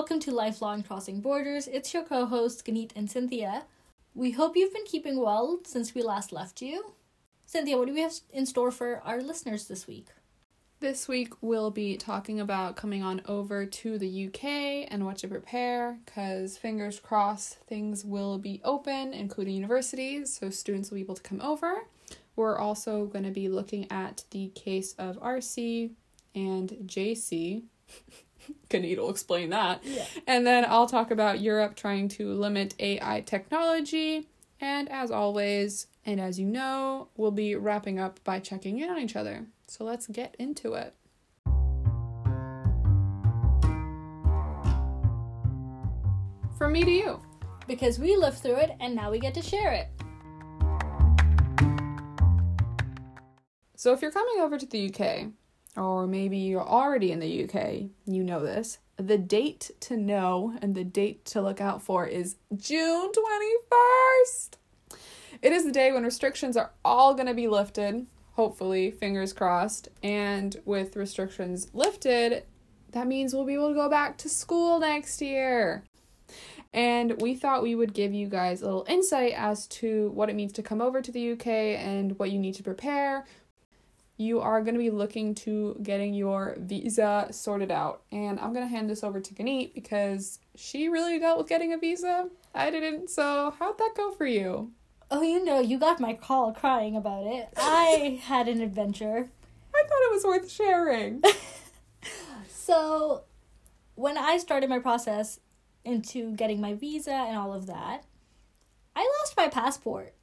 welcome to Lifelong Crossing Borders. It's your co hosts, Ganeet and Cynthia. We hope you've been keeping well since we last left you. Cynthia, what do we have in store for our listeners this week? This week we'll be talking about coming on over to the UK and what to prepare because fingers crossed things will be open, including universities, so students will be able to come over. We're also going to be looking at the case of RC and JC. Kanita will explain that. Yeah. And then I'll talk about Europe trying to limit AI technology. And as always, and as you know, we'll be wrapping up by checking in on each other. So let's get into it. From me to you. Because we lived through it and now we get to share it. So if you're coming over to the UK, or maybe you're already in the UK, you know this. The date to know and the date to look out for is June 21st. It is the day when restrictions are all going to be lifted, hopefully, fingers crossed. And with restrictions lifted, that means we'll be able to go back to school next year. And we thought we would give you guys a little insight as to what it means to come over to the UK and what you need to prepare, you are going to be looking to getting your visa sorted out. And I'm going to hand this over to Ganeet because she really dealt with getting a visa. I didn't. So, how'd that go for you? Oh, you know, you got my call crying about it. I had an adventure. I thought it was worth sharing. so, when I started my process into getting my visa and all of that, I lost my passport.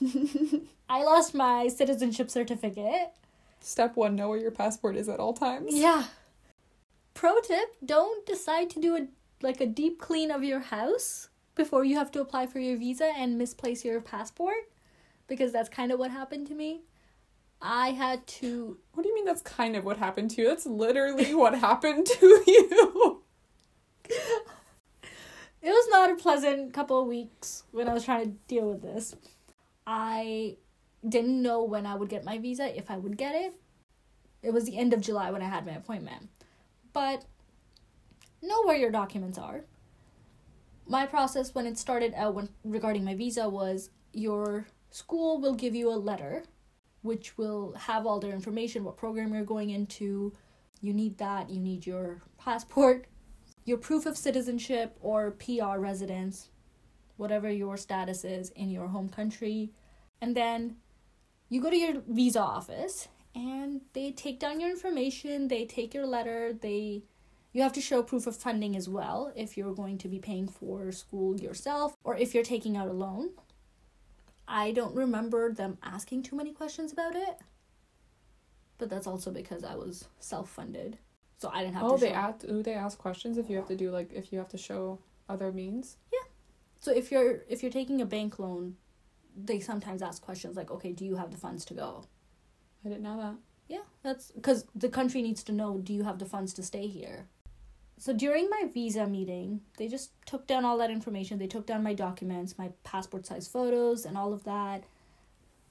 I lost my citizenship certificate. Step one know where your passport is at all times. Yeah. Pro tip don't decide to do a like a deep clean of your house before you have to apply for your visa and misplace your passport because that's kind of what happened to me. I had to What do you mean that's kind of what happened to you? That's literally what happened to you. It was not a pleasant couple of weeks when I was trying to deal with this. I didn't know when I would get my visa, if I would get it. It was the end of July when I had my appointment. But know where your documents are. My process when it started out when regarding my visa was your school will give you a letter which will have all their information, what program you're going into. You need that, you need your passport, your proof of citizenship or PR residence, whatever your status is in your home country. And then you go to your visa office and they take down your information, they take your letter, they you have to show proof of funding as well if you're going to be paying for school yourself or if you're taking out a loan. I don't remember them asking too many questions about it. But that's also because I was self-funded. So I didn't have oh, to they ask ooh, they ask questions if you have to do like if you have to show other means. Yeah. So if you're if you're taking a bank loan, they sometimes ask questions like, "Okay, do you have the funds to go?" I didn't know that. Yeah, that's because the country needs to know do you have the funds to stay here. So during my visa meeting, they just took down all that information. They took down my documents, my passport size photos, and all of that.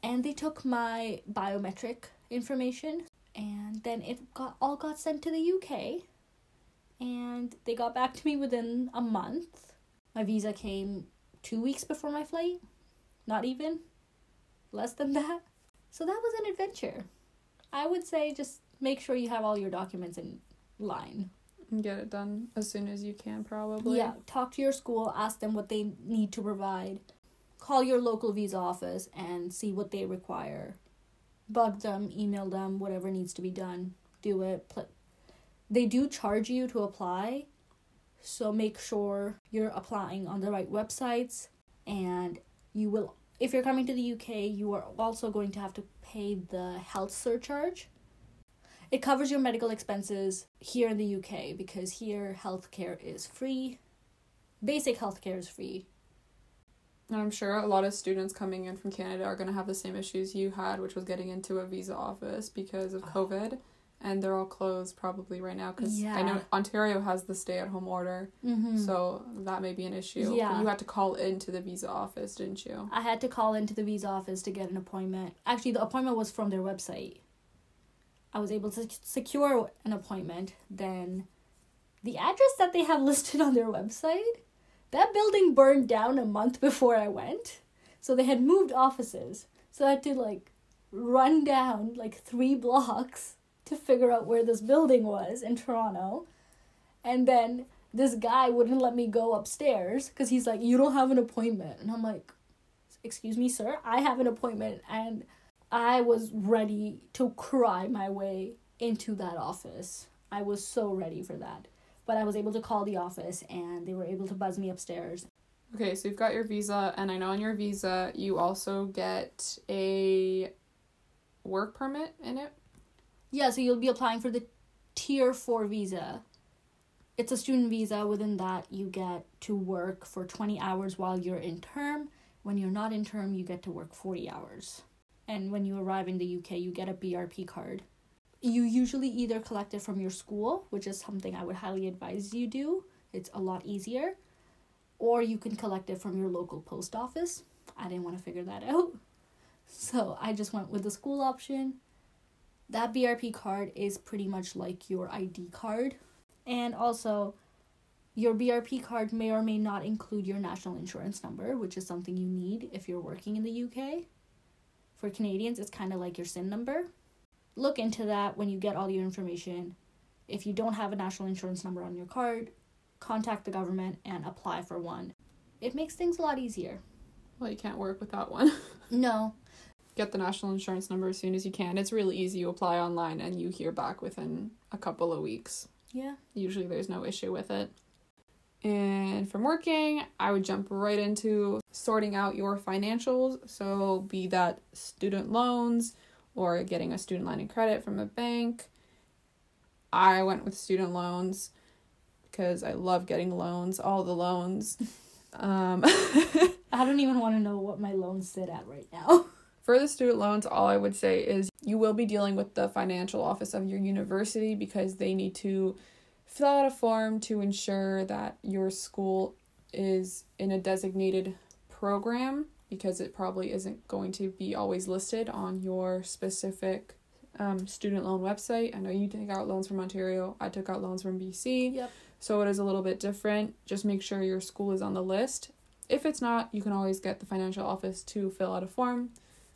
And they took my biometric information, and then it got all got sent to the UK. And they got back to me within a month. My visa came two weeks before my flight. Not even. Less than that. So that was an adventure. I would say just make sure you have all your documents in line. And get it done as soon as you can probably. Yeah, talk to your school, ask them what they need to provide. Call your local visa office and see what they require. Bug them, email them, whatever needs to be done. Do it. They do charge you to apply, so make sure you're applying on the right websites and you will if you're coming to the UK, you are also going to have to pay the health surcharge. It covers your medical expenses here in the UK because here healthcare is free. Basic healthcare is free. And I'm sure a lot of students coming in from Canada are going to have the same issues you had, which was getting into a visa office because of ah. COVID. And they're all closed probably right now because I know Ontario has the stay at home order. Mm-hmm. So that may be an issue. Yeah. But you had to call into the visa office, didn't you? I had to call into the visa office to get an appointment. Actually, the appointment was from their website. I was able to secure an appointment. Then the address that they have listed on their website, that building burned down a month before I went. So they had moved offices. So I had to like run down like three blocks to figure out where this building was in Toronto. And then this guy wouldn't let me go upstairs because he's like, You don't have an appointment. And I'm like, Excuse me, sir, I have an appointment. And I was ready to cry my way into that office. I was so ready for that. But I was able to call the office and they were able to buzz me upstairs. Okay, so you've got your visa, and I know on your visa you also get a work permit in it. Yeah, so you'll be applying for the tier 4 visa. It's a student visa. Within that, you get to work for 20 hours while you're in term. When you're not in term, you get to work 40 hours. And when you arrive in the UK, you get a BRP card. You usually either collect it from your school, which is something I would highly advise you do. It's a lot easier. Or you can collect it from your local post office. I didn't want to figure that out. So I just went with the school option. That BRP card is pretty much like your ID card. And also, your BRP card may or may not include your national insurance number, which is something you need if you're working in the UK. For Canadians, it's kind of like your SIN number. Look into that when you get all your information. If you don't have a national insurance number on your card, contact the government and apply for one. It makes things a lot easier. Well, you can't work without one. No, Get the national insurance number as soon as you can. It's really easy. You apply online and you hear back within a couple of weeks. yeah. Usually there's no issue with it. And from working, I would jump right into sorting out your financials. So, be that student loans or getting a student line of credit from a bank. I went with student loans because I love getting loans, all the loans. Um, I don't even want to know what my loans sit at right now. For the student loans, all I would say is you will be dealing with the financial office of your university because they need to fill out a form to ensure that your school is in a designated program because it probably isn't going to be always listed on your specific um, student loan website. I know you take out loans from Ontario, I took out loans from BC. Yep. So it is a little bit different. Just make sure your school is on the list. If it's not, you can always get the financial office to fill out a form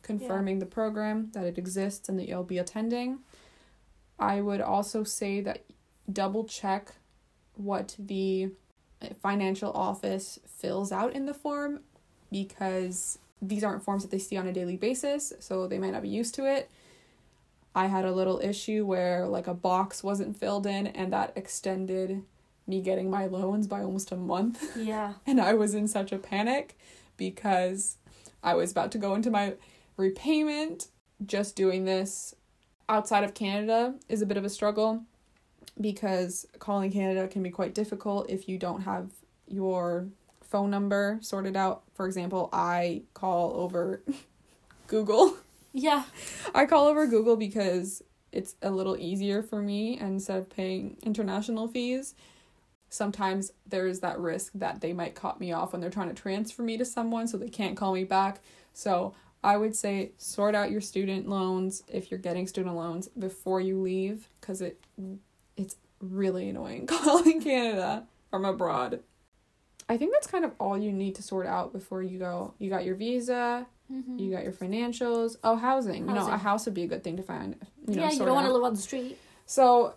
confirming the program that it exists and that you'll be attending. I would also say that double check what the financial office fills out in the form because these aren't forms that they see on a daily basis, so they might not be used to it. I had a little issue where like a box wasn't filled in and that extended me getting my loans by almost a month Yeah. and I was in such a panic because I was about to go into my repayment. Just doing this outside of Canada is a bit of a struggle because calling Canada can be quite difficult if you don't have your phone number sorted out. For example, I call over Google. Yeah. I call over Google because it's a little easier for me instead of paying international fees. Sometimes there is that risk that they might cut me off when they're trying to transfer me to someone so they can't call me back. So I would say sort out your student loans if you're getting student loans before you leave because it it's really annoying calling Canada from abroad. I think that's kind of all you need to sort out before you go. You got your visa, Mm-hmm. you got your financials. Oh, housing. You know, a house would be a good thing to find. You know, yeah, you don't want to live on the street. So,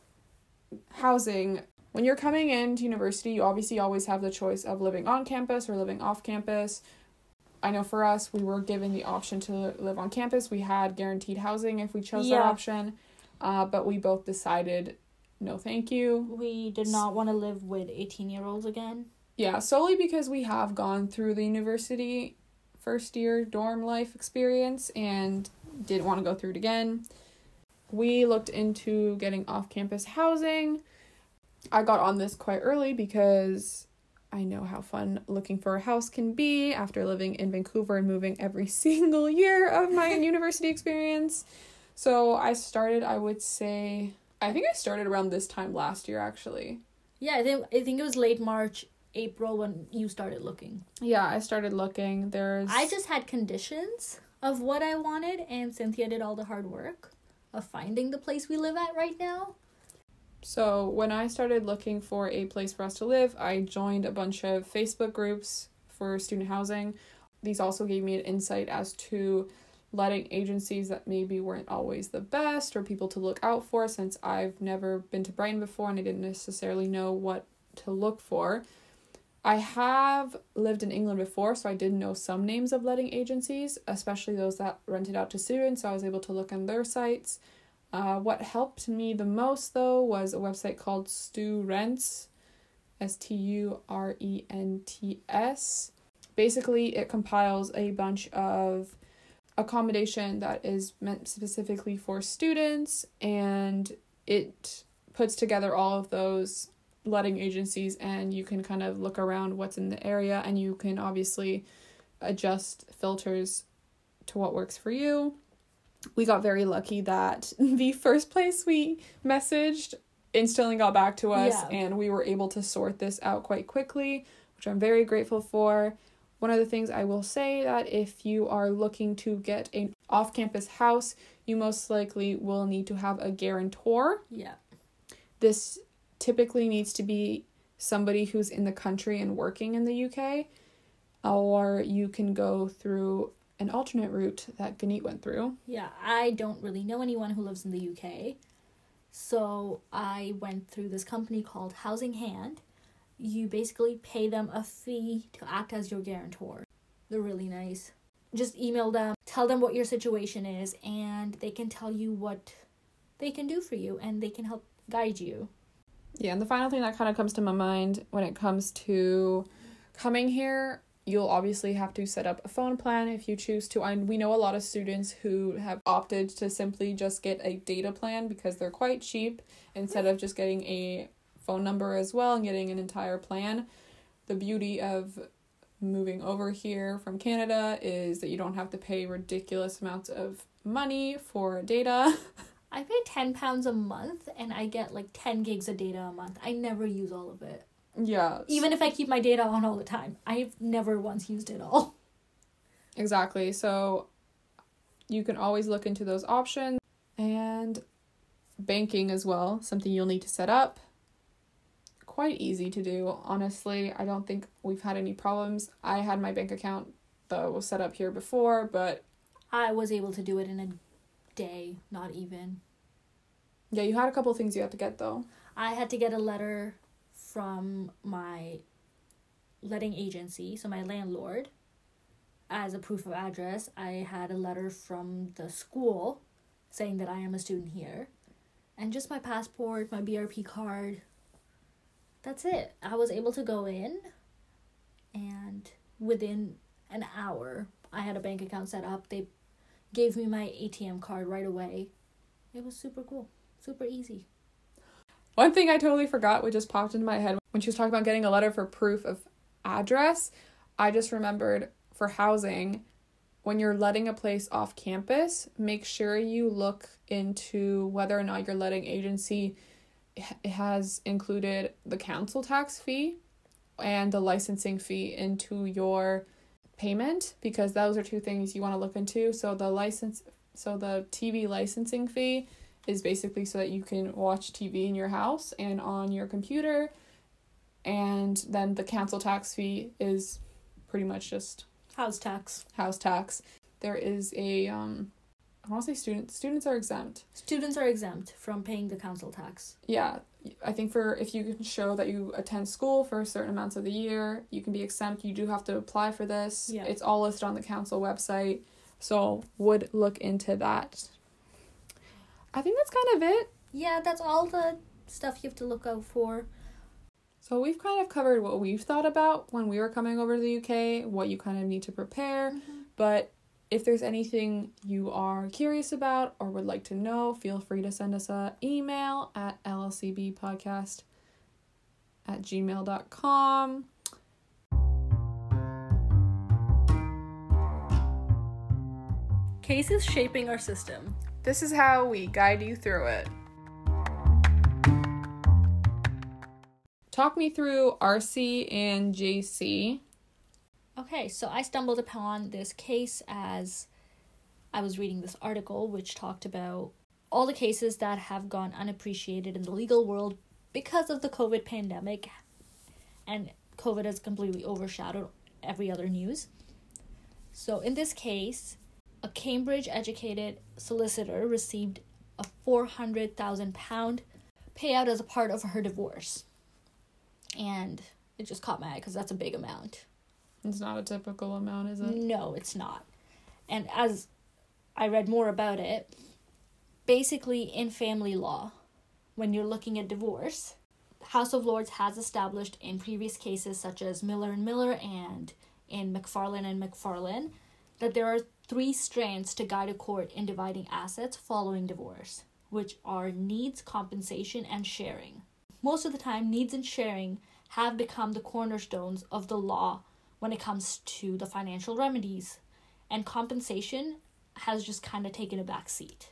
housing. When you're coming into university, you obviously always have the choice of living on campus or living off campus. I know for us, we were given the option to live on campus. We had guaranteed housing if we chose that option, uh, but we both decided no, thank you. We did not want to live with 18 year olds again. Yeah, solely because we have gone through the university first year dorm life experience and didn't want to go through it again. We looked into getting off campus housing. I got on this quite early because I know how fun looking for a house can be after living in Vancouver and moving every single year of my university experience. So I started, I would say, I think I started around this time last year actually. Yeah, I think I think it was late March, April when you started looking. Yeah, I started looking. There's I just had conditions of what I wanted, and Cynthia did all the hard work of finding the place we live at right now. So, when I started looking for a place for us to live, I joined a bunch of Facebook groups for student housing. These also gave me an insight as to letting agencies that maybe weren't always the best or people to look out for since I've never been to Brighton before and I didn't necessarily know what to look for. I have lived in England before, so I did know some names of letting agencies, especially those that rented out to students. So I was able to look on their sites. Uh, what helped me the most, though, was a website called Stu Rents, S T U R E N T S. Basically, it compiles a bunch of accommodation that is meant specifically for students and it puts together all of those letting agencies and you can kind of look around what's in the area and you can obviously adjust filters to what works for you. We got very lucky that the first place we messaged instantly got back to us Yeah. and we were able to sort this out quite quickly, which I'm very grateful for. One of the things I will say that if you are looking to get an off-campus house, you most likely will need to have a guarantor Yeah. this typically needs to be somebody who's in the country and working in the UK, or you can go through an alternate route that Ganit went through. Yeah, I don't really know anyone who lives in the UK. So I went through this company called Housing Hand. You basically pay them a fee to act as your guarantor. They're really nice. Just email them, tell them what your situation is, and they can tell you what they can do for you and they can help guide you. Yeah, and the final thing that kind of comes to my mind when it comes to coming here, you'll obviously have to set up a phone plan if you choose to. And we know a lot of students who have opted to simply just get a data plan because they're quite cheap instead of just getting a phone number as well and getting an entire plan. The beauty of moving over here from Canada is that you don't have to pay ridiculous amounts of money for data. I pay 10 pounds a month and I get like 10 gigs of data a month. I never use all of it. Yeah. Even if I keep my data on all the time, I've never once used it all. Exactly. So you can always look into those options and banking as well, something you'll need to set up. Quite easy to do, honestly. I don't think we've had any problems. I had my bank account that was set up here before, but I was able to do it in a day, not even. yeah, you had a couple things you had to get though. I had to get a letter from my letting agency, so my landlord, as a proof of address. I had a letter from the school saying that I am a student here, and just my passport, my BRP card. That's it. I was able to go in, and within an hour, I had a bank account set up. They gave me my ATM card right away. It was super cool, super easy. One thing I totally forgot, which just popped into my head when she was talking about getting a letter for proof of address, I just remembered for housing, when you're letting a place off campus, make sure you look into whether or not your letting agency has included the council tax fee and the licensing fee into your payment because those are two things you want to look into. So the license so the TV licensing fee is basically so that you can watch TV in your house and on your computer. And then the council tax fee is pretty much just House tax. house tax. There is a um I want to say students students are exempt. Students are exempt from paying the council tax. Yeah, I think for if you can show that you attend school for certain amounts of the year, you can be exempt. You do have to apply for this. Yeah. It's all listed on the council website. So would look into that. I think that's kind of it. Yeah, that's all the stuff you have to look out for. So we've kind of covered what we've thought about when we were coming over to the UK, what you kind of need to prepare. Mm-hmm. But if there's anything you are curious about or would like to know, feel free to send us a email at llcbpodcast at gmail.com. Cases shaping our system. This is how we guide you through it. Talk me through RC and JC. Okay, so I stumbled upon this case as I was reading this article which talked about all the cases that have gone unappreciated in the legal world because of the COVID pandemic, and COVID has completely overshadowed every other news. So, in this case, a Cambridge educated solicitor received a £400,000 payout as a part of her divorce. And it just caught my eye because that's a big amount. It's not a typical amount, is it? No, it's not. And as I read more about it, basically in family law, when you're looking at divorce, House of Lords has established in previous cases such as Miller and Miller and in McFarlane and McFarlane that there are three strands to guide a court in dividing assets following divorce, which are needs, compensation, and sharing. Most of the time, needs and sharing have become the cornerstones of the law when it comes to the financial remedies, and compensation has just kind of taken a back seat.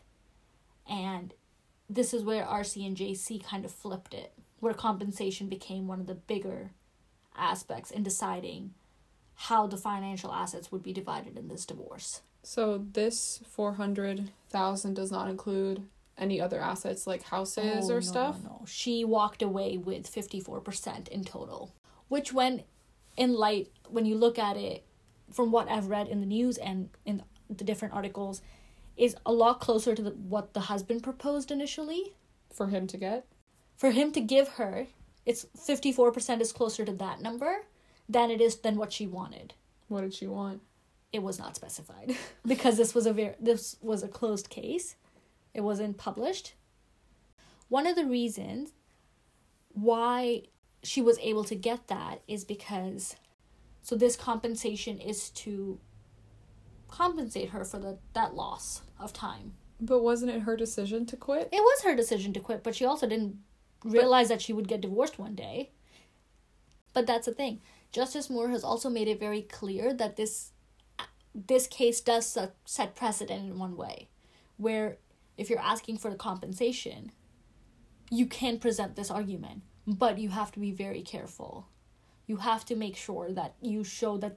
And this is where RC and JC kind of flipped it, where compensation became one of the bigger aspects in deciding how the financial assets would be divided in this divorce. So this four hundred thousand does not include any other assets like houses Oh, or no, stuff. No, no. She walked away with 54% in total, which, when in light, when you look at it from what I've read in the news and in the different articles, is a lot closer to the, what the husband proposed initially. for him to get. For him to give her, it's 54% is closer to that number than it is than what she wanted. What did she want? It was not specified because this was a very this was a closed case. It wasn't published. One of the reasons why she was able to get that is because so this compensation is to compensate her for the that loss of time. But wasn't it her decision to quit? It was her decision to quit, but she also didn't realize that she would get divorced one day. But that's the thing. Justice Moor has also made it very clear that this this case does set, precedent in one way, where if you're asking for the compensation, you can present this argument, but you have to be very careful. You have to make sure that you show that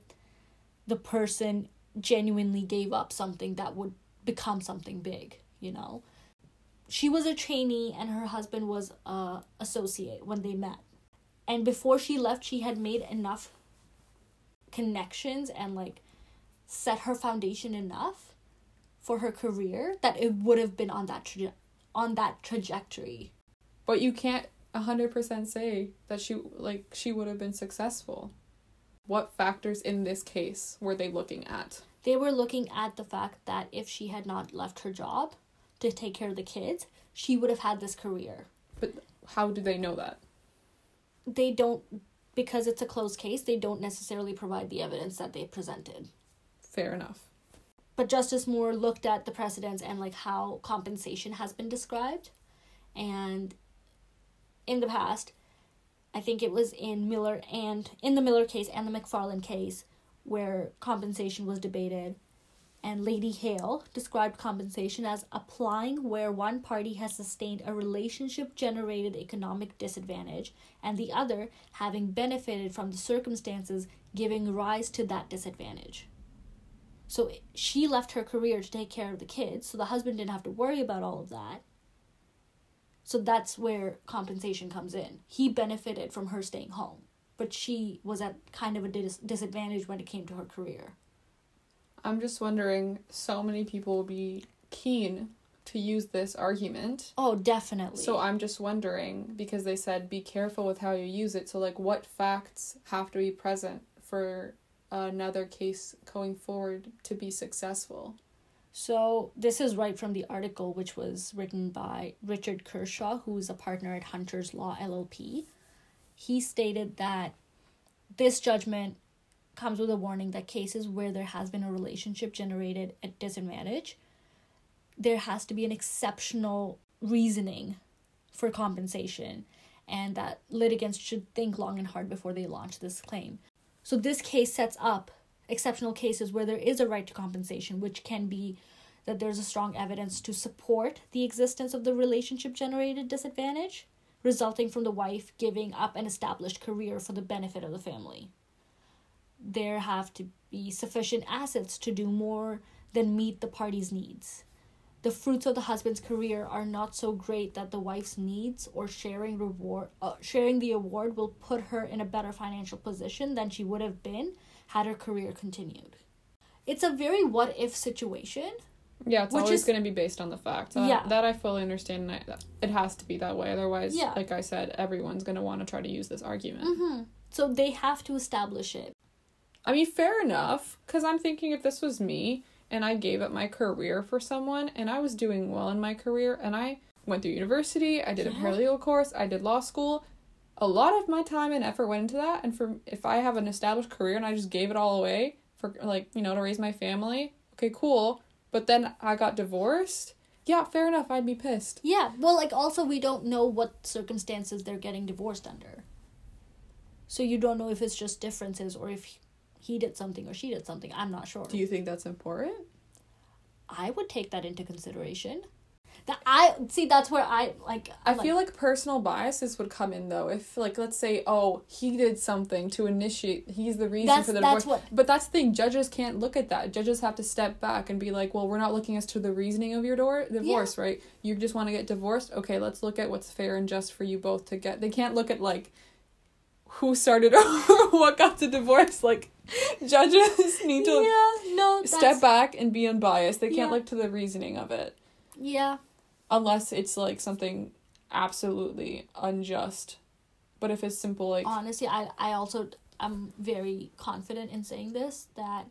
the person genuinely gave up something that would become something big, you know? She was a trainee and her husband was a associate when they met. And before she left, she had made enough connections and like set her foundation enough for her career that it would have been on that traje- on that trajectory. But you can't hundred percent say that she like she would have been successful. What factors in this case were they looking at? They were looking at the fact that if she had not left her job to take care of the kids, she would have had this career. But how do they know that? They don't because it's a closed case, they don't necessarily provide the evidence that they presented. Fair enough. but Justice Moor looked at the precedents and like how compensation has been described, and in the past, I think it was in Miller and in the Miller case and the McFarlane case where compensation was debated, and Lady Hale described compensation as applying where one party has sustained a relationship generated economic disadvantage and the other having benefited from the circumstances giving rise to that disadvantage. So she left her career to take care of the kids, so the husband didn't have to worry about all of that. So that's where compensation comes in. He benefited from her staying home, but she was at kind of a dis- disadvantage when it came to her career. I'm just wondering so many people will be keen to use this argument. Oh, definitely. So I'm just wondering because they said be careful with how you use it. So like what facts have to be present for another case going forward to be successful? So this is right from the article, which was written by Richard Kershaw, who is a partner at Hunters Law LLP. He stated that this judgment comes with a warning that cases where there has been a relationship generated at disadvantage, there has to be an exceptional reasoning for compensation, and that litigants should think long and hard before they launch this claim. So this case sets up exceptional cases where there is a right to compensation, which can be that there's a strong evidence to support the existence of the relationship generated disadvantage resulting from the wife giving up an established career for the benefit of the family. There have to be sufficient assets to do more than meet the party's needs. the fruits of the husband's career are not so great that the wife's needs or sharing reward uh, sharing the award will put her in a better financial position than she would have been had her career continued. It's a very what if situation. Yeah, it's always going to be based on the facts. That, Yeah. that I fully understand. And I, it has to be that way. Otherwise, Yeah. like I said, everyone's going to want to try to use this argument. Mm-hmm. So they have to establish it. I mean, fair enough. Because I'm thinking if this was me and I gave up my career for someone and I was doing well in my career and I went through university, I did a Yeah. paralegal course, I did law school. A lot of my time and effort went into that. And for if I have an established career and I just gave it all away for like you know to raise my family, okay, cool. But then I got divorced. Yeah, fair enough. I'd be pissed. Yeah, well, like also we don't know what circumstances they're getting divorced under. So you don't know if it's just differences or if he did something or she did something. I'm not sure. Do you think that's important? I would take that into consideration. That I see. That's where I like. I feel like personal biases would come in though. If like let's say, oh, he did something to initiate he's the reason for the divorce. what- But that's the thing, judges can't look at that. Judges have to step back and be like, Well, we're not looking as to the reasoning of your door divorce, right? You just want to get divorced? Okay, let's look at what's fair and just for you both to get they can't look at like who started or what got the divorce. Like judges need to yeah, no, step back and be unbiased. They can't Yeah. look to the reasoning of it Yeah, unless it's like something absolutely unjust. But if it's simple like honestly, I I also I'm very confident in saying this that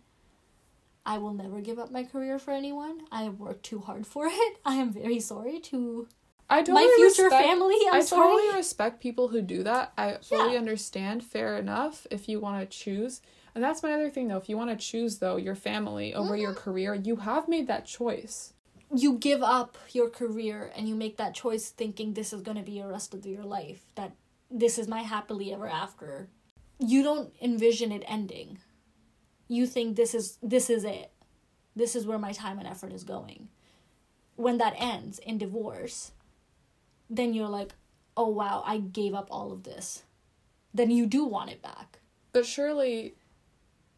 I will never give up my career for anyone. I have worked too hard for it. I am very sorry to I totally my future respect, family. I'm I sorry. totally respect people who do that. I fully Yeah. understand. Fair enough. If you want to choose, and that's my other thing though. If you want to choose though your family over your Mm-hmm. career, you have made that choice. you give up your career and you make that choice thinking this is going to be your rest of your life that this is my happily ever after you don't envision it ending you think this is this is it this is where my time and effort is going when that ends in divorce then you're like oh wow i gave up all of this then you do want it back But surely,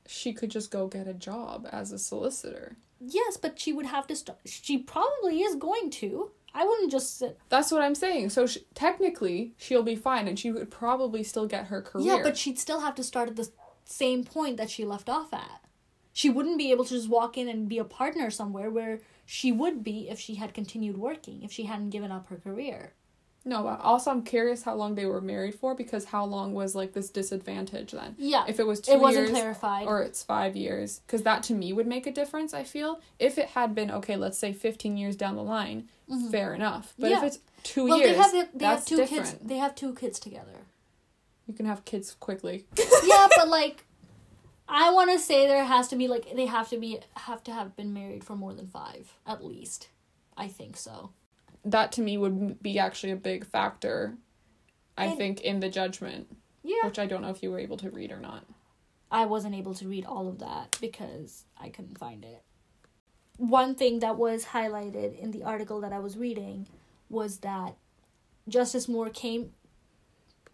she could just go get a job as a solicitor. yes but she would have to start she probably is going to i wouldn't just sit That's what I'm saying. So sh- technically, she'll be fine, and she would probably still get her career. Yeah, but she'd still have to start at the same point that she left off at. She wouldn't be able to just walk in and be a partner somewhere where she would be if she had continued working, if she hadn't given up her career. No. But also, I'm curious how long they were married for because how long was like this disadvantage then? Yeah. If it was two it wasn't years, clarified. or it's five years because that to me would make a difference i feel if it had been okay let's say 15 years down the line fair enough but if Mm-hmm. It's two well, years they have they that's have two different kids. They have two kids together. you can have kids quickly yeah, but like I want to say there has to be like they have to be have to have been married for more than 5 at least. I think so. That to me would be actually a big factor i And- think in the judgment Yeah. which i don't know if you were able to read or not I wasn't able to read all of that because I couldn't find it. One thing that was highlighted in the article that I was reading was that Justice Moor came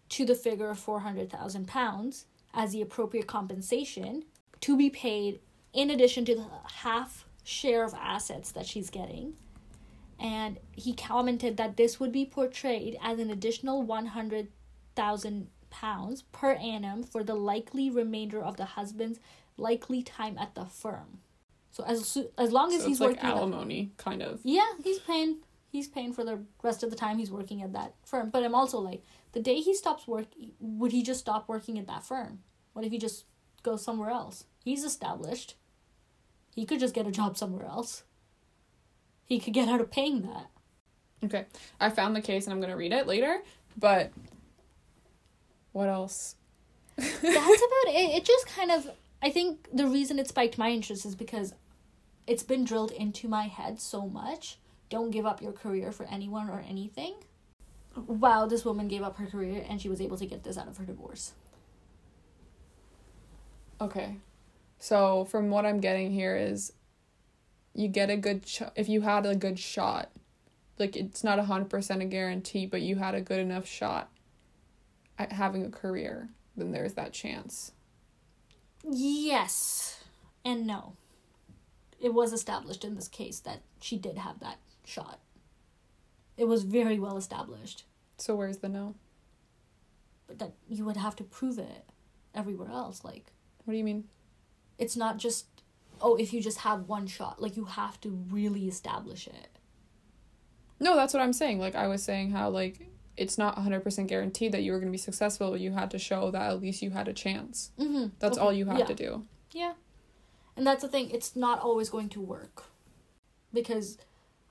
to the figure of £400,000 as the appropriate compensation to be paid in addition to the half share of assets that she's getting. And he commented that this would be portrayed as an additional 100,000 pounds per annum for the likely remainder of the husband's likely time at the firm. So as as long as so he's it's like working, at, alimony kind of yeah, he's paying he's paying for the rest of the time he's working at that firm. But I'm also like, the day he stops work, would he just stop working at that firm? What if he just goes somewhere else? He's established. He could just get a job somewhere else. He could get out of paying that. okay i found the case and i'm going to read it later but what else that's about it. It just kind of I think the reason it spiked my interest is because it's been drilled into my head so much. Don't give up your career for anyone or anything. Wow, this woman gave up her career and she was able to get this out of her divorce. Okay. So from what I'm getting here is you get a good sh- if you had a good shot. Like it's not a 100% a guarantee, but you had a good enough shot at having a career, then there's that chance. Yes and no. it was established in this case that she did have that shot. It was very well established, So where's the no? but that you would have to prove it everywhere else. Like What do you mean? it's not just oh if you just have one shot. Like you have to really establish it. No, that's what I'm saying. Like I was saying how like it's not 100% guaranteed that you were going to be successful. You had to show that at least you had a chance. Mm-hmm. That's all you have yeah. to do. Yeah. And that's the thing, it's not always going to work. Because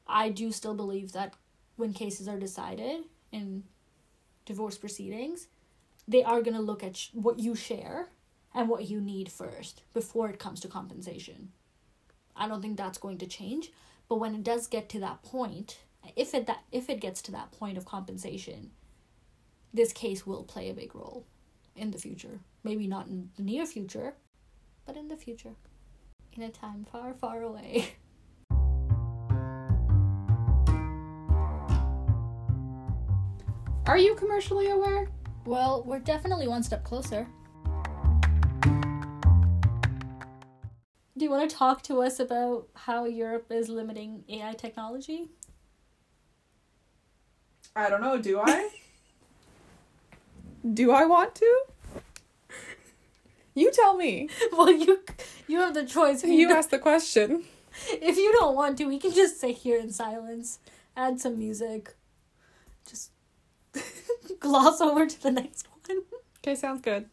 I do still believe that when cases are decided in divorce proceedings, they are going to look at sh- what you share and what you need first before it comes to compensation. I don't think that's going to change, but when it does get to that point, if it that if it gets to that point of compensation, this case will play a big role in the future. Maybe not in the near future, but in the future. In a time far, far away. Are you commercially aware? Well, we're definitely one step closer. Do you want to talk to us about how Europe is limiting AI technology? I don't know. Do I? do I want to? You tell me. well, you you have the choice. If You don't- asked the question. if you don't want to, we can just sit here in silence, add some music, just gloss over to the next one. Okay, sounds good.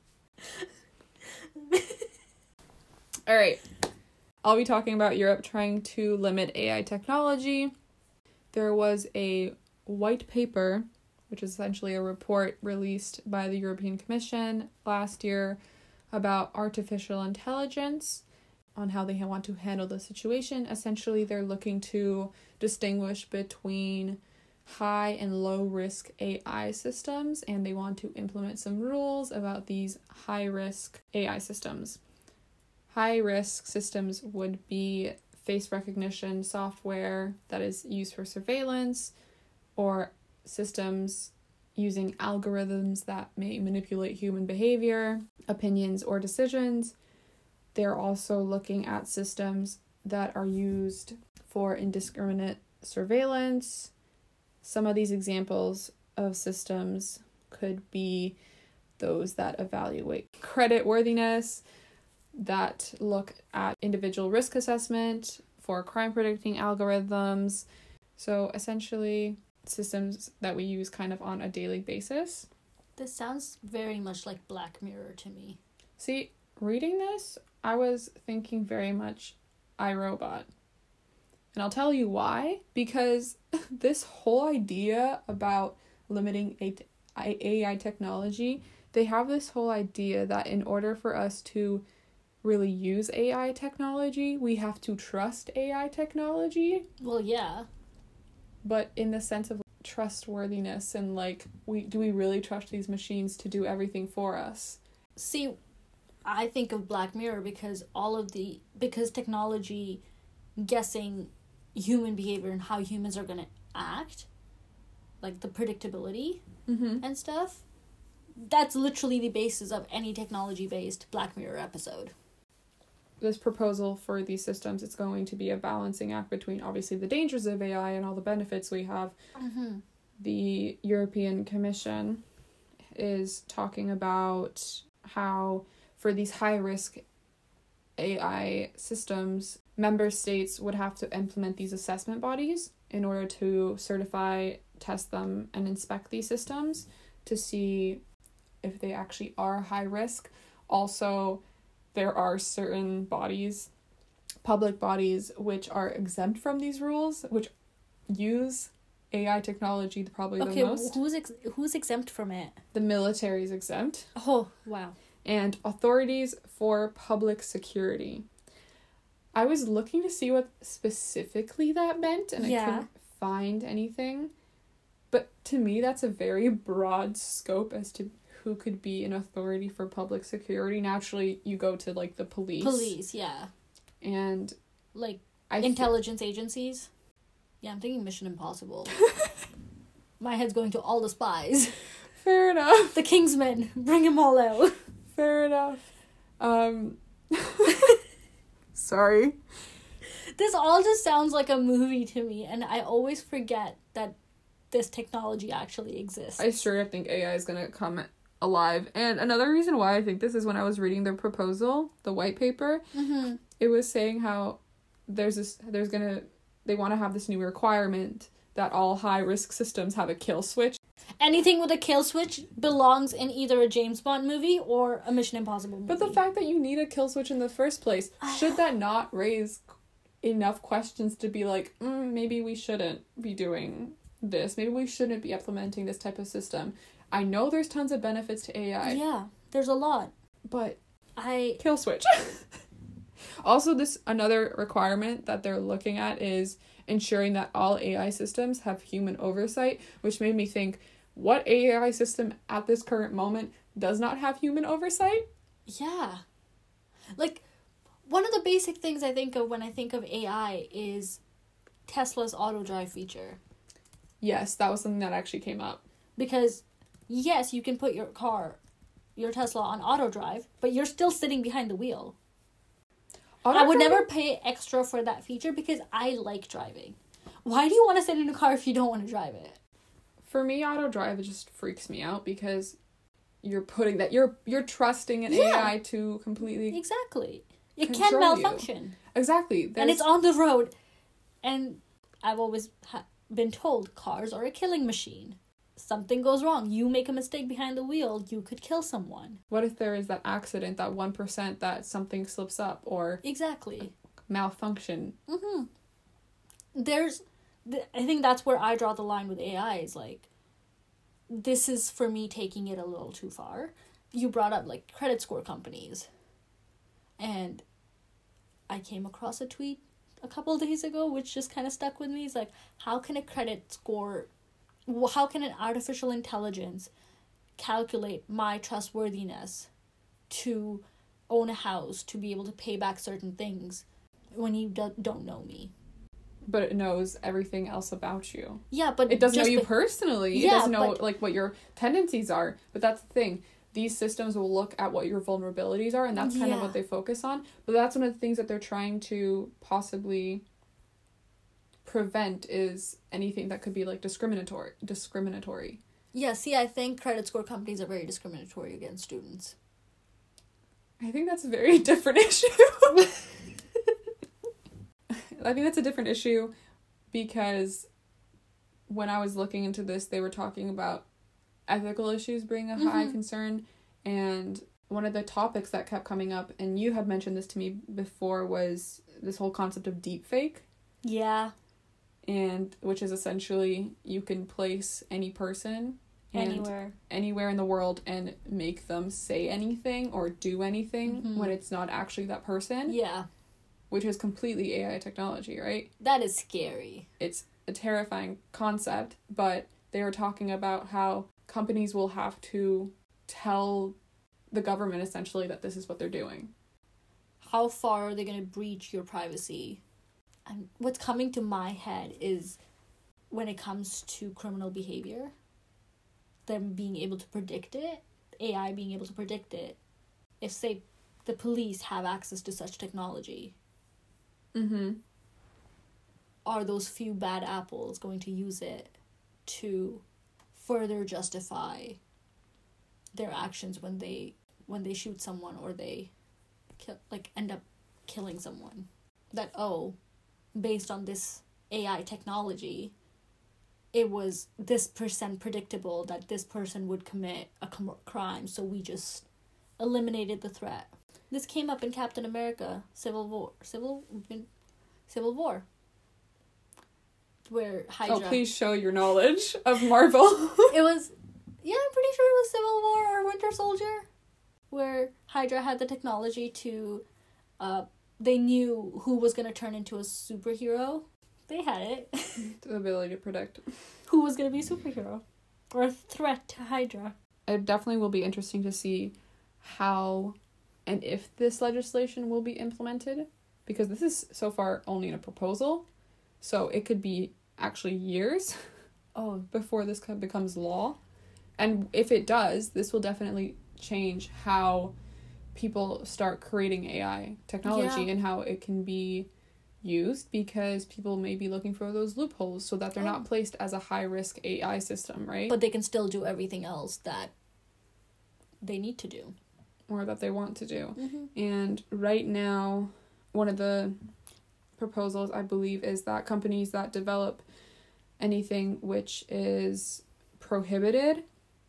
All right. I'll be talking about Europe trying to limit AI technology. There was a white paper, which is essentially a report released by the European Commission last year about artificial intelligence on how they want to handle the situation. Essentially, they're looking to distinguish between high and low risk AI systems, and they want to implement some rules about these high risk AI systems. High risk systems would be face recognition software that is used for surveillance, or systems using algorithms that may manipulate human behavior, opinions, or decisions. They're also looking at systems that are used for indiscriminate surveillance, some of these examples of systems could be those that evaluate credit worthiness, that look at individual risk assessment for crime predicting algorithms. So essentially, systems that we use kind of on a daily basis. This sounds very much like Black Mirror to me. See, reading this, I was thinking very much iRobot. And I'll tell you why. Because this whole idea about limiting A- AI technology, they have this whole idea that in order for us to really use AI technology, we have to trust AI technology. Well, yeah. But in the sense of trustworthiness and like we do we really trust these machines to do everything for us? See, I think of Black Mirror because all of the because technology guessing human behavior and how humans are going to act, like the predictability Mm-hmm. and stuff. That's literally the basis of any technology based Black Mirror episode. This proposal for these systems it's going to be a balancing act between obviously the dangers of AI and all the benefits we have. Mm-hmm. The European Commission is talking about how for these high risk AI systems, member states would have to implement these assessment bodies in order to certify, test them, and inspect these systems to see if they actually are high risk. Also, there are certain bodies, public bodies, which are exempt from these rules, which use AI technology probably Okay, the most. who's ex- who's exempt from it? The military is exempt, Oh, wow. and authorities for public security. I was looking to see what specifically that meant, and I couldn't find anything. But to me, that's a very broad scope as to who could be an authority for public security. Naturally, you go to like the police. Police, yeah. And Like I intelligence agencies. Yeah, I'm thinking Mission Impossible. My head's going to all the spies. fair enough. The Kingsmen. Bring them all out. Fair enough. Um. sorry. this all just sounds like a movie to me, and I always forget that this technology actually exists. I sure think AI is gonna come alive. And another reason why I think this is when I was reading the proposal, the white paper, mm-hmm. it was saying how there's this there's gonna they want to have this new requirement that all high risk systems have a kill switch. Anything with a kill switch belongs in either a James Bond movie or a Mission Impossible movie. But the fact that you need a kill switch in the first place, should that not raise enough questions to be like, mm, maybe we shouldn't be doing this. Maybe we shouldn't be implementing this type of system. I know there's tons of benefits to AI. Yeah, there's a lot. But I kill switch. also this another requirement that they're looking at is ensuring that all AI systems have human oversight, which made me think what AI system at this current moment does not have human oversight? Yeah. Like one of the basic things I think of when I think of AI is Tesla's auto drive feature. Yes, that was something that actually came up. Because yes, you can put your car, your Tesla on auto drive, but you're still sitting behind the wheel. Auto I would drive? never pay extra for that feature because I like driving. Why do you want to sit in a car if you don't want to drive it? For me, auto drive it just freaks me out because you're putting that you're you're trusting an yeah. AI to completely exactly. It can malfunction. You. Exactly, There's... and it's on the road, and I've always ha- been told cars are a killing machine something goes wrong, you make a mistake behind the wheel, you could kill someone. What if there is that accident, that 1% that something slips up or Exactly. malfunction? Mhm. There's I think that's where I draw the line with AI is like this is for me taking it a little too far. You brought up like credit score companies. And I came across a tweet a couple days ago which just kind of stuck with me. It's like how can a credit score how can an artificial intelligence calculate my trustworthiness to own a house to be able to pay back certain things when you do- don't know me? But it knows everything else about you. Yeah but it doesn't know you personally. Yeah, it doesn't know but, like what your tendencies are. But that's the thing. These systems will look at what your vulnerabilities are and that's kind yeah. of what they focus on. But that's one of the things that they're trying to possibly prevent is anything that could be like discriminatory discriminatory. Yeah see i think credit score companies are very discriminatory against students. I think that's a very different issue. I think that's a different issue because when i was looking into this they were talking about ethical issues being a mm-hmm. high concern. And one of the topics that kept coming up and you had mentioned this to me before was this whole concept of deep fake yeah and which is essentially you can place any person anywhere anywhere in the world and make them say anything or do anything mm-hmm. when it's not actually that person. Yeah. Which is completely AI technology, right? That is scary. It's a terrifying concept, but they were talking about how companies will have to tell the government essentially that this is what they're doing. How far are they going to breach your privacy? And what's coming to my head is when it comes to criminal behavior, them being able to predict it, AI being able to predict it. If say the police have access to such technology, mm-hmm. are those few bad apples going to use it to further justify their actions when they when they shoot someone or they kill, like end up killing someone? That oh, based on this AI technology, it was this percent predictable that this person would commit a com- crime, so we just eliminated the threat. This came up in Captain America: Civil War, Civil, Civil War, where Hydra. Oh, please show your knowledge of Marvel. it was, yeah, I'm pretty sure it was Civil War or Winter Soldier, where Hydra had the technology to, uh, they knew who was going to turn into a superhero. They had it. the ability to predict who was going to be a superhero or a threat to Hydra. It definitely will be interesting to see how and if this legislation will be implemented because this is so far only in a proposal. So it could be actually years oh before this becomes law. And if it does, this will definitely change how people start creating AI technology yeah. and how it can be used because people may be looking for those loopholes so that they're Oh. not placed as a high risk AI system, right? But they can still do everything else that they need to do. or that they want to do. Mm-hmm. And right now, one of the proposals I believe is that companies that develop anything which is prohibited,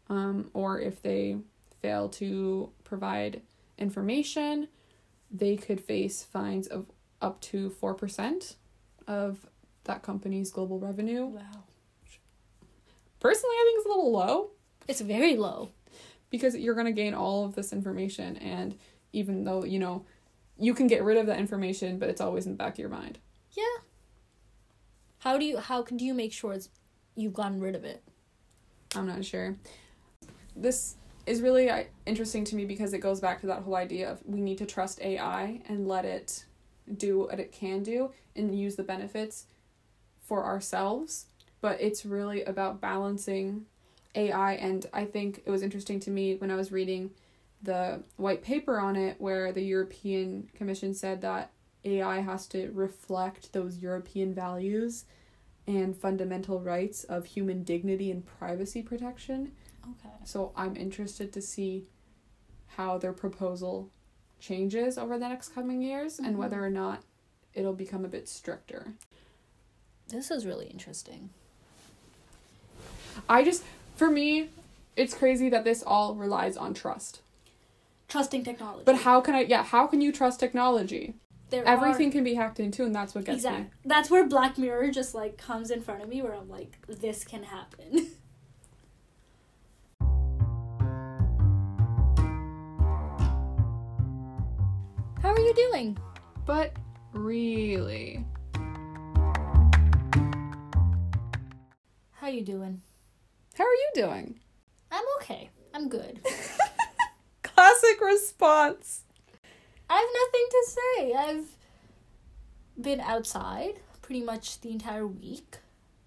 um, or if they fail to provide information, they could face fines of up to 4% of that company's global revenue. Wow. Personally, I think it's a little low It's very low. because you're going to gain all of this information and even though you know you can get rid of that information but it's always in the back of your mind Yeah. How do you how can do you make sure it's you've gotten rid of it? i'm not sure this is really uh, interesting to me because it goes back to that whole idea of we need to trust ai and let it do what it can do and use the benefits for ourselves but it's really about balancing ai and i think it was interesting to me when i was reading the white paper on it where the European Commission said that AI has to reflect those European values and fundamental rights of human dignity and privacy protection. Okay. So I'm interested to see how their proposal changes over the next coming years and Mhm. whether or not it'll become a bit stricter. This is really interesting. I just for me it's crazy that this all relies on trust. Trusting technology. But how can I yeah, how can you trust technology? there Everything are, can be hacked into, and that's what gets exactly. me. That's where Black Mirror just like comes in front of me where I'm like, this can happen. How are you doing? But really, How you doing? how are you doing? I'm okay. I'm good. Classic response. I have nothing to say. I've been outside pretty much the entire week,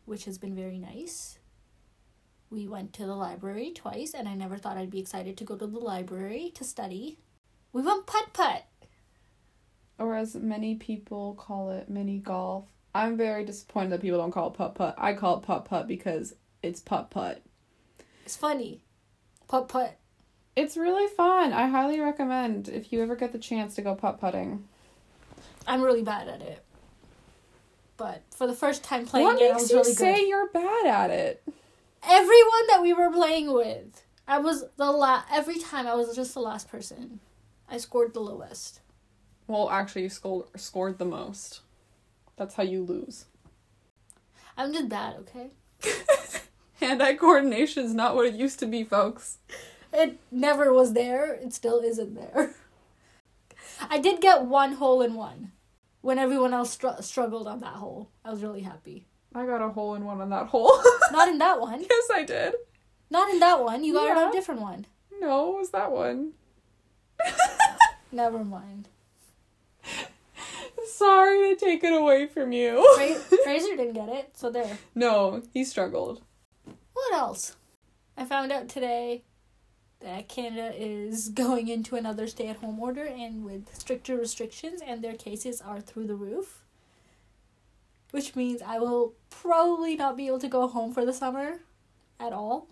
which has been very nice. We went to the library twice, and I never thought I'd be excited to go to the library to study. We went putt putt. Or as many people call it, mini golf. I'm very disappointed that people don't call it putt putt. I call it putt putt because it's putt putt. It's funny. Putt putt. It's really fun. I highly recommend if you ever get the chance to go putt putting. I'm really bad at it. But for the first time playing What it, I was you really say good. you're bad at it? Everyone that we were playing with, I was the last. every time I was just the last person. I scored the lowest. Well, actually, you scored scored the most. That's how you lose. I'm just bad, okay? Hand-eye coordination is not what it used to be, folks. It never was there. It still isn't there. I did get one hole in one. When everyone else str- struggled on that hole, I was really happy. I got a hole in one on that hole. Not in that one. yes, I did. Not in that one. You got it on Yeah. a different one. No, it was that one. Never mind. Sorry to take it away from you. Fra- Fraser didn't get it, so there. no, he struggled. What else? I found out today that Canada is going into another stay at home order and with stricter restrictions, and their cases are through the roof. Which means I will probably not be able to go home for the summer at all.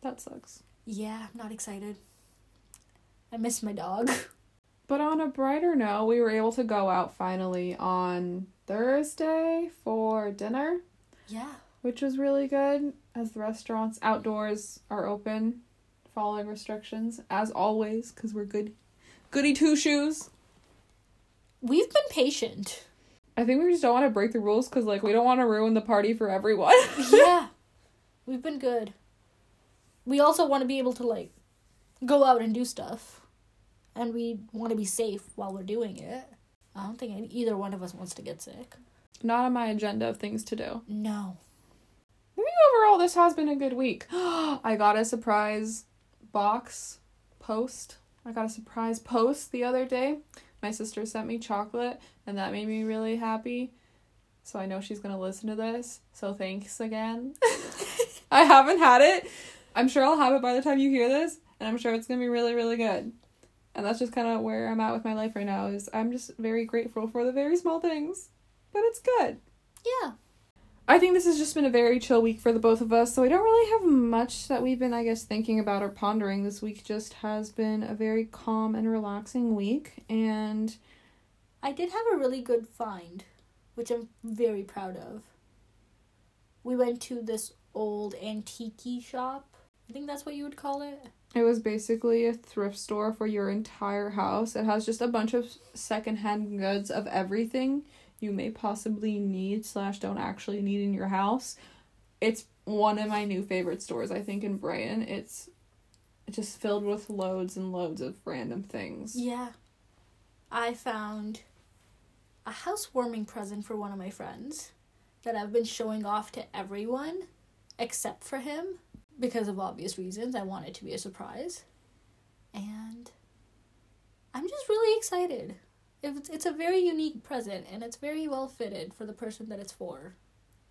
That sucks. Yeah, I'm not excited. I miss my dog. But on a brighter note, we were able to go out finally on Thursday for dinner, Yeah. which was really good as the restaurants outdoors are open, following restrictions as always cuz we're good goody two shoes. We've been patient. I think we just don't want to break the rules cuz like we don't want to ruin the party for everyone. yeah. We've been good. We also want to be able to like go out and do stuff. And we want to be safe while we're doing it. I don't think either one of us wants to get sick. Not on my agenda of things to do. No. I think overall this has been a good week. I got a surprise box post. I got a surprise post the other day. My sister sent me chocolate and that made me really happy. So I know she's going to listen to this. So thanks again. I haven't had it. I'm sure I'll have it by the time you hear this and I'm sure it's going to be really really good. And that's just kind of where I'm at with my life right now is I'm just very grateful for the very small things. but it's good. Yeah. I think this has just been a very chill week for the both of us, so we don't really have much that we've been, I guess, thinking about or pondering. This week just has been a very calm and relaxing week, and I did have a really good find, which I'm very proud of. We went to this old antique shop. I think that's what you would call it. It was basically a thrift store for your entire house. It has just a bunch of secondhand goods of everything you may possibly need slash don't actually need in your house. It's one of my new favorite stores, I think, in Brighton. It's just filled with loads and loads of random things. Yeah. I found a housewarming present for one of my friends that I've been showing off to everyone except for him because of obvious reasons. I want it to be a surprise. And I'm just really excited. It's, it's a very unique present and it's very well fitted for the person that it's for.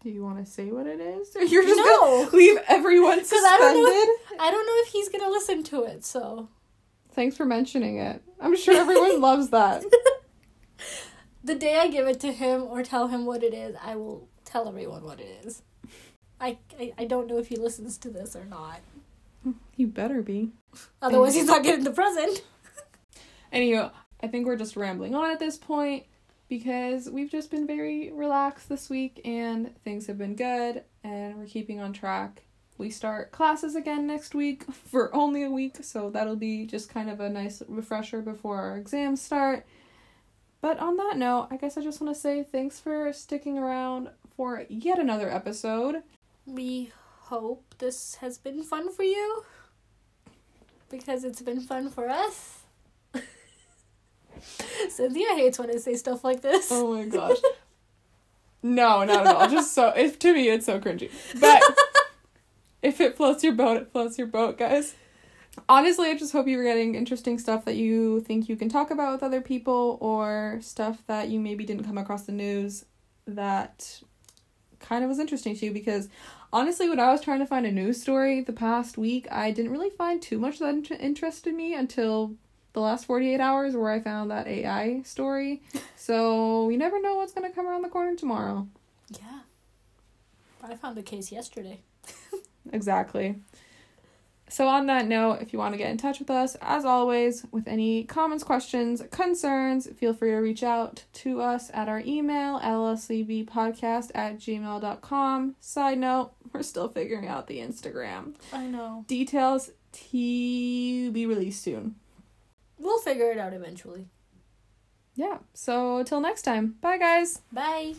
Do you want to say what it is? Or you're just No. gonna leave everyone Because I suspended? don't know. I don't know if he's gonna listen to it. So Thanks for mentioning it. I'm sure everyone loves that. the day I give it to him or tell him what it is, I will tell everyone what it is. I, I, I don't know if he listens to this or not. You better be. Otherwise, he's not getting the present. Anyway, I think we're just rambling on at this point because we've just been very relaxed this week and things have been good and we're keeping on track. We start classes again next week for only a week, so that'll be just kind of a nice refresher before our exams start. But on that note, I guess I just want to say thanks for sticking around for yet another episode. We hope this has been fun for you. Because it's been fun for us. Cynthia hates when I say stuff like this. Oh my gosh. No, not at all. Just so if to me it's so cringy. But if it floats your boat, it floats your boat, guys. Honestly, I just hope you're getting interesting stuff that you think you can talk about with other people or stuff that you maybe didn't come across the news that kind of was interesting to you because honestly when I was trying to find a news story the past week, I didn't really find too much that int- interested me until the last 48 hours where I found that AI story. So you never know what's going to come around the corner tomorrow. Yeah. I found the case yesterday. Exactly. So, on that note, if you want to get in touch with us, as always, with any comments, questions, concerns, feel free to reach out to us at our email, llcbpodcast at gmail.com. Side note, we're still figuring out the Instagram. I know. Details to be released soon. We'll figure it out eventually. Yeah. So, till next time. Bye, guys. Bye.